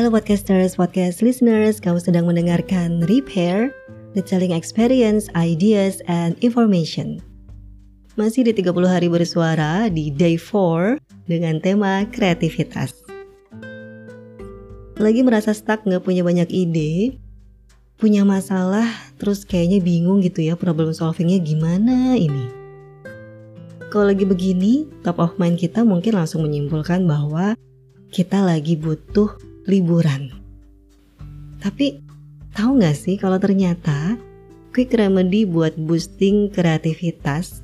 Halo podcasters, podcast listeners, kamu sedang mendengarkan Repair, the telling experience, ideas, and information. Masih di 30 hari bersuara di day 4 dengan tema kreativitas. Lagi merasa stuck nggak punya banyak ide, punya masalah terus kayaknya bingung gitu ya problem solvingnya gimana ini. Kalau lagi begini, top of mind kita mungkin langsung menyimpulkan bahwa kita lagi butuh liburan. Tapi tahu nggak sih kalau ternyata quick remedy buat boosting kreativitas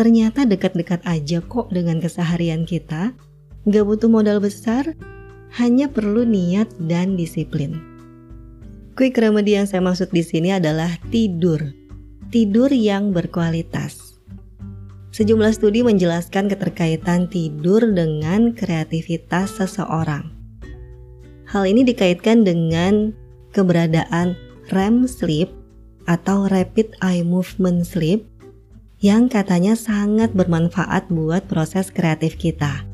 ternyata dekat-dekat aja kok dengan keseharian kita. Nggak butuh modal besar, hanya perlu niat dan disiplin. Quick remedy yang saya maksud di sini adalah tidur. Tidur yang berkualitas. Sejumlah studi menjelaskan keterkaitan tidur dengan kreativitas seseorang. Hal ini dikaitkan dengan keberadaan REM sleep atau rapid eye movement sleep yang katanya sangat bermanfaat buat proses kreatif kita.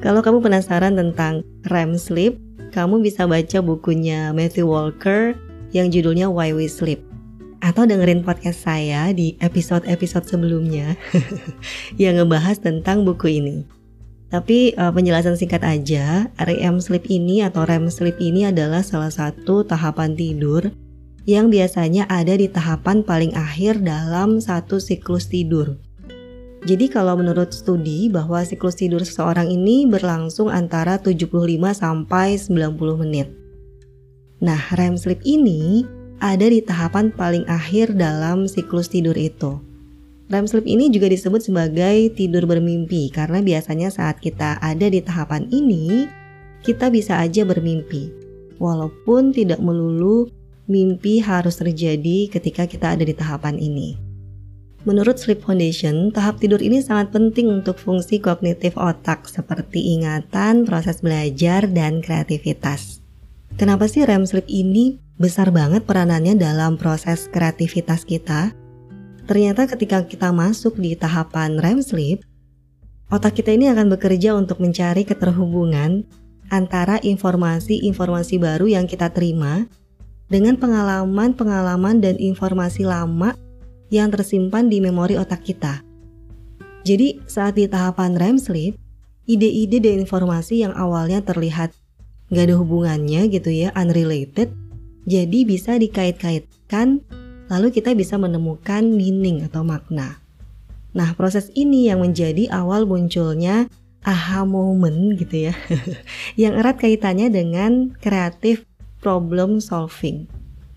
Kalau kamu penasaran tentang REM sleep, kamu bisa baca bukunya Matthew Walker yang judulnya Why We Sleep atau dengerin podcast saya di episode-episode sebelumnya yang ngebahas tentang buku ini. Tapi uh, penjelasan singkat aja, REM sleep ini atau REM sleep ini adalah salah satu tahapan tidur yang biasanya ada di tahapan paling akhir dalam satu siklus tidur. Jadi kalau menurut studi bahwa siklus tidur seseorang ini berlangsung antara 75 sampai 90 menit. Nah, REM sleep ini ada di tahapan paling akhir dalam siklus tidur itu. REM sleep ini juga disebut sebagai tidur bermimpi karena biasanya saat kita ada di tahapan ini, kita bisa aja bermimpi. Walaupun tidak melulu mimpi harus terjadi ketika kita ada di tahapan ini. Menurut Sleep Foundation, tahap tidur ini sangat penting untuk fungsi kognitif otak seperti ingatan, proses belajar, dan kreativitas. Kenapa sih REM sleep ini besar banget peranannya dalam proses kreativitas kita. Ternyata ketika kita masuk di tahapan REM sleep, otak kita ini akan bekerja untuk mencari keterhubungan antara informasi-informasi baru yang kita terima dengan pengalaman-pengalaman dan informasi lama yang tersimpan di memori otak kita. Jadi, saat di tahapan REM sleep, ide-ide dan informasi yang awalnya terlihat gak ada hubungannya gitu ya, unrelated, jadi bisa dikait-kaitkan lalu kita bisa menemukan meaning atau makna. Nah, proses ini yang menjadi awal munculnya aha moment gitu ya. yang erat kaitannya dengan kreatif problem solving.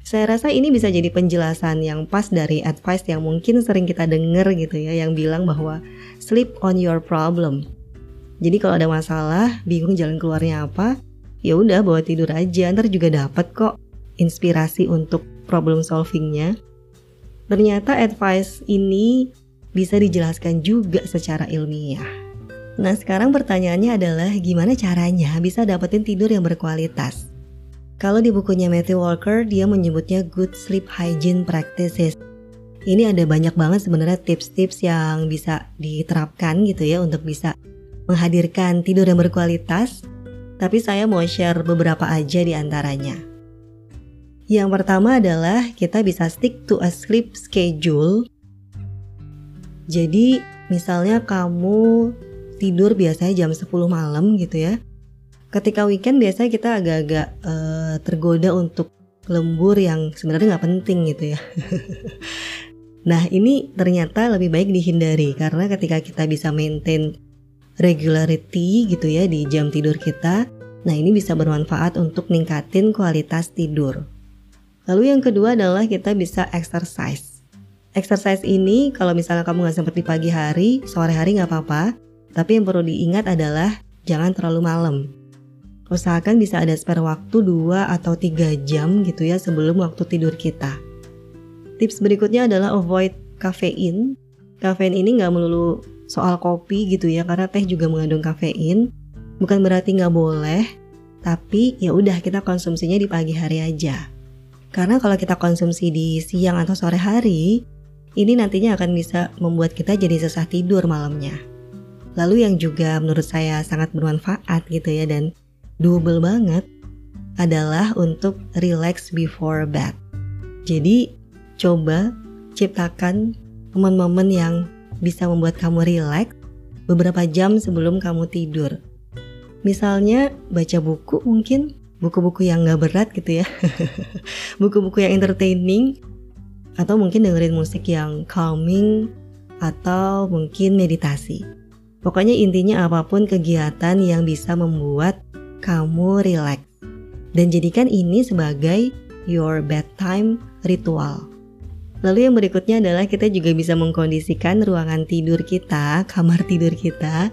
Saya rasa ini bisa jadi penjelasan yang pas dari advice yang mungkin sering kita dengar gitu ya yang bilang bahwa sleep on your problem. Jadi kalau ada masalah, bingung jalan keluarnya apa, ya udah bawa tidur aja, ntar juga dapat kok inspirasi untuk problem solvingnya. Ternyata advice ini bisa dijelaskan juga secara ilmiah. Nah sekarang pertanyaannya adalah gimana caranya bisa dapetin tidur yang berkualitas? Kalau di bukunya Matthew Walker dia menyebutnya good sleep hygiene practices. Ini ada banyak banget sebenarnya tips-tips yang bisa diterapkan gitu ya untuk bisa menghadirkan tidur yang berkualitas. Tapi saya mau share beberapa aja di antaranya. Yang pertama adalah kita bisa stick to a sleep schedule. Jadi misalnya kamu tidur biasanya jam 10 malam gitu ya. Ketika weekend biasanya kita agak-agak uh, tergoda untuk lembur yang sebenarnya nggak penting gitu ya. nah ini ternyata lebih baik dihindari karena ketika kita bisa maintain regularity gitu ya di jam tidur kita, nah ini bisa bermanfaat untuk ningkatin kualitas tidur. Lalu yang kedua adalah kita bisa exercise. Exercise ini kalau misalnya kamu nggak sempat di pagi hari, sore hari nggak apa-apa. Tapi yang perlu diingat adalah jangan terlalu malam. Usahakan bisa ada spare waktu 2 atau 3 jam gitu ya sebelum waktu tidur kita. Tips berikutnya adalah avoid kafein. Kafein ini nggak melulu soal kopi gitu ya karena teh juga mengandung kafein. Bukan berarti nggak boleh, tapi ya udah kita konsumsinya di pagi hari aja. Karena kalau kita konsumsi di siang atau sore hari, ini nantinya akan bisa membuat kita jadi susah tidur malamnya. Lalu yang juga menurut saya sangat bermanfaat gitu ya dan double banget adalah untuk relax before bed. Jadi coba ciptakan momen-momen yang bisa membuat kamu relax beberapa jam sebelum kamu tidur. Misalnya baca buku mungkin, buku-buku yang gak berat gitu ya. Buku-buku yang entertaining atau mungkin dengerin musik yang calming atau mungkin meditasi. Pokoknya intinya apa pun kegiatan yang bisa membuat kamu relax. Dan jadikan ini sebagai your bedtime ritual. Lalu yang berikutnya adalah kita juga bisa mengkondisikan ruangan tidur kita, kamar tidur kita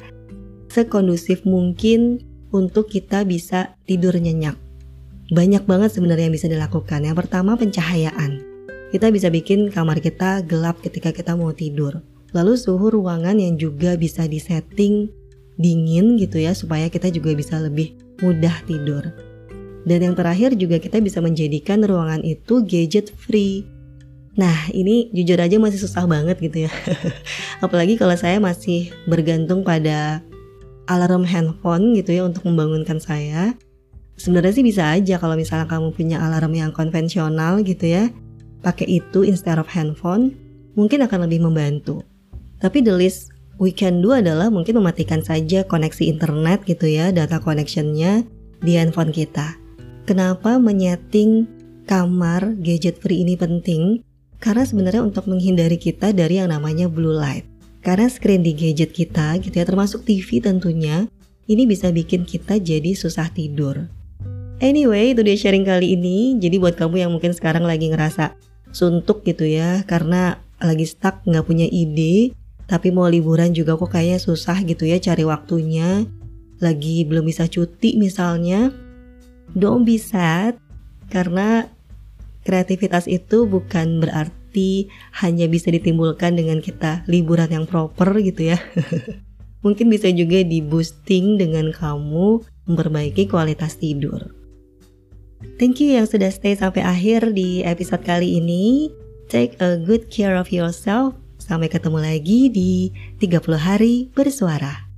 sekondusif mungkin untuk kita bisa tidur nyenyak. Banyak banget sebenarnya yang bisa dilakukan. Yang pertama pencahayaan. Kita bisa bikin kamar kita gelap ketika kita mau tidur. Lalu suhu ruangan yang juga bisa disetting dingin gitu ya supaya kita juga bisa lebih mudah tidur. Dan yang terakhir juga kita bisa menjadikan ruangan itu gadget free Nah ini jujur aja masih susah banget gitu ya Apalagi kalau saya masih bergantung pada alarm handphone gitu ya untuk membangunkan saya Sebenarnya sih bisa aja kalau misalnya kamu punya alarm yang konvensional gitu ya Pakai itu instead of handphone mungkin akan lebih membantu Tapi the least we can do adalah mungkin mematikan saja koneksi internet gitu ya Data connectionnya di handphone kita Kenapa menyeting kamar gadget free ini penting? Karena sebenarnya untuk menghindari kita dari yang namanya blue light. Karena screen di gadget kita gitu ya termasuk TV tentunya ini bisa bikin kita jadi susah tidur. Anyway, itu dia sharing kali ini. Jadi buat kamu yang mungkin sekarang lagi ngerasa suntuk gitu ya karena lagi stuck nggak punya ide tapi mau liburan juga kok kayaknya susah gitu ya cari waktunya lagi belum bisa cuti misalnya don't be sad karena Kreativitas itu bukan berarti hanya bisa ditimbulkan dengan kita liburan yang proper gitu ya. Mungkin bisa juga di boosting dengan kamu memperbaiki kualitas tidur. Thank you yang sudah stay sampai akhir di episode kali ini. Take a good care of yourself. Sampai ketemu lagi di 30 hari bersuara.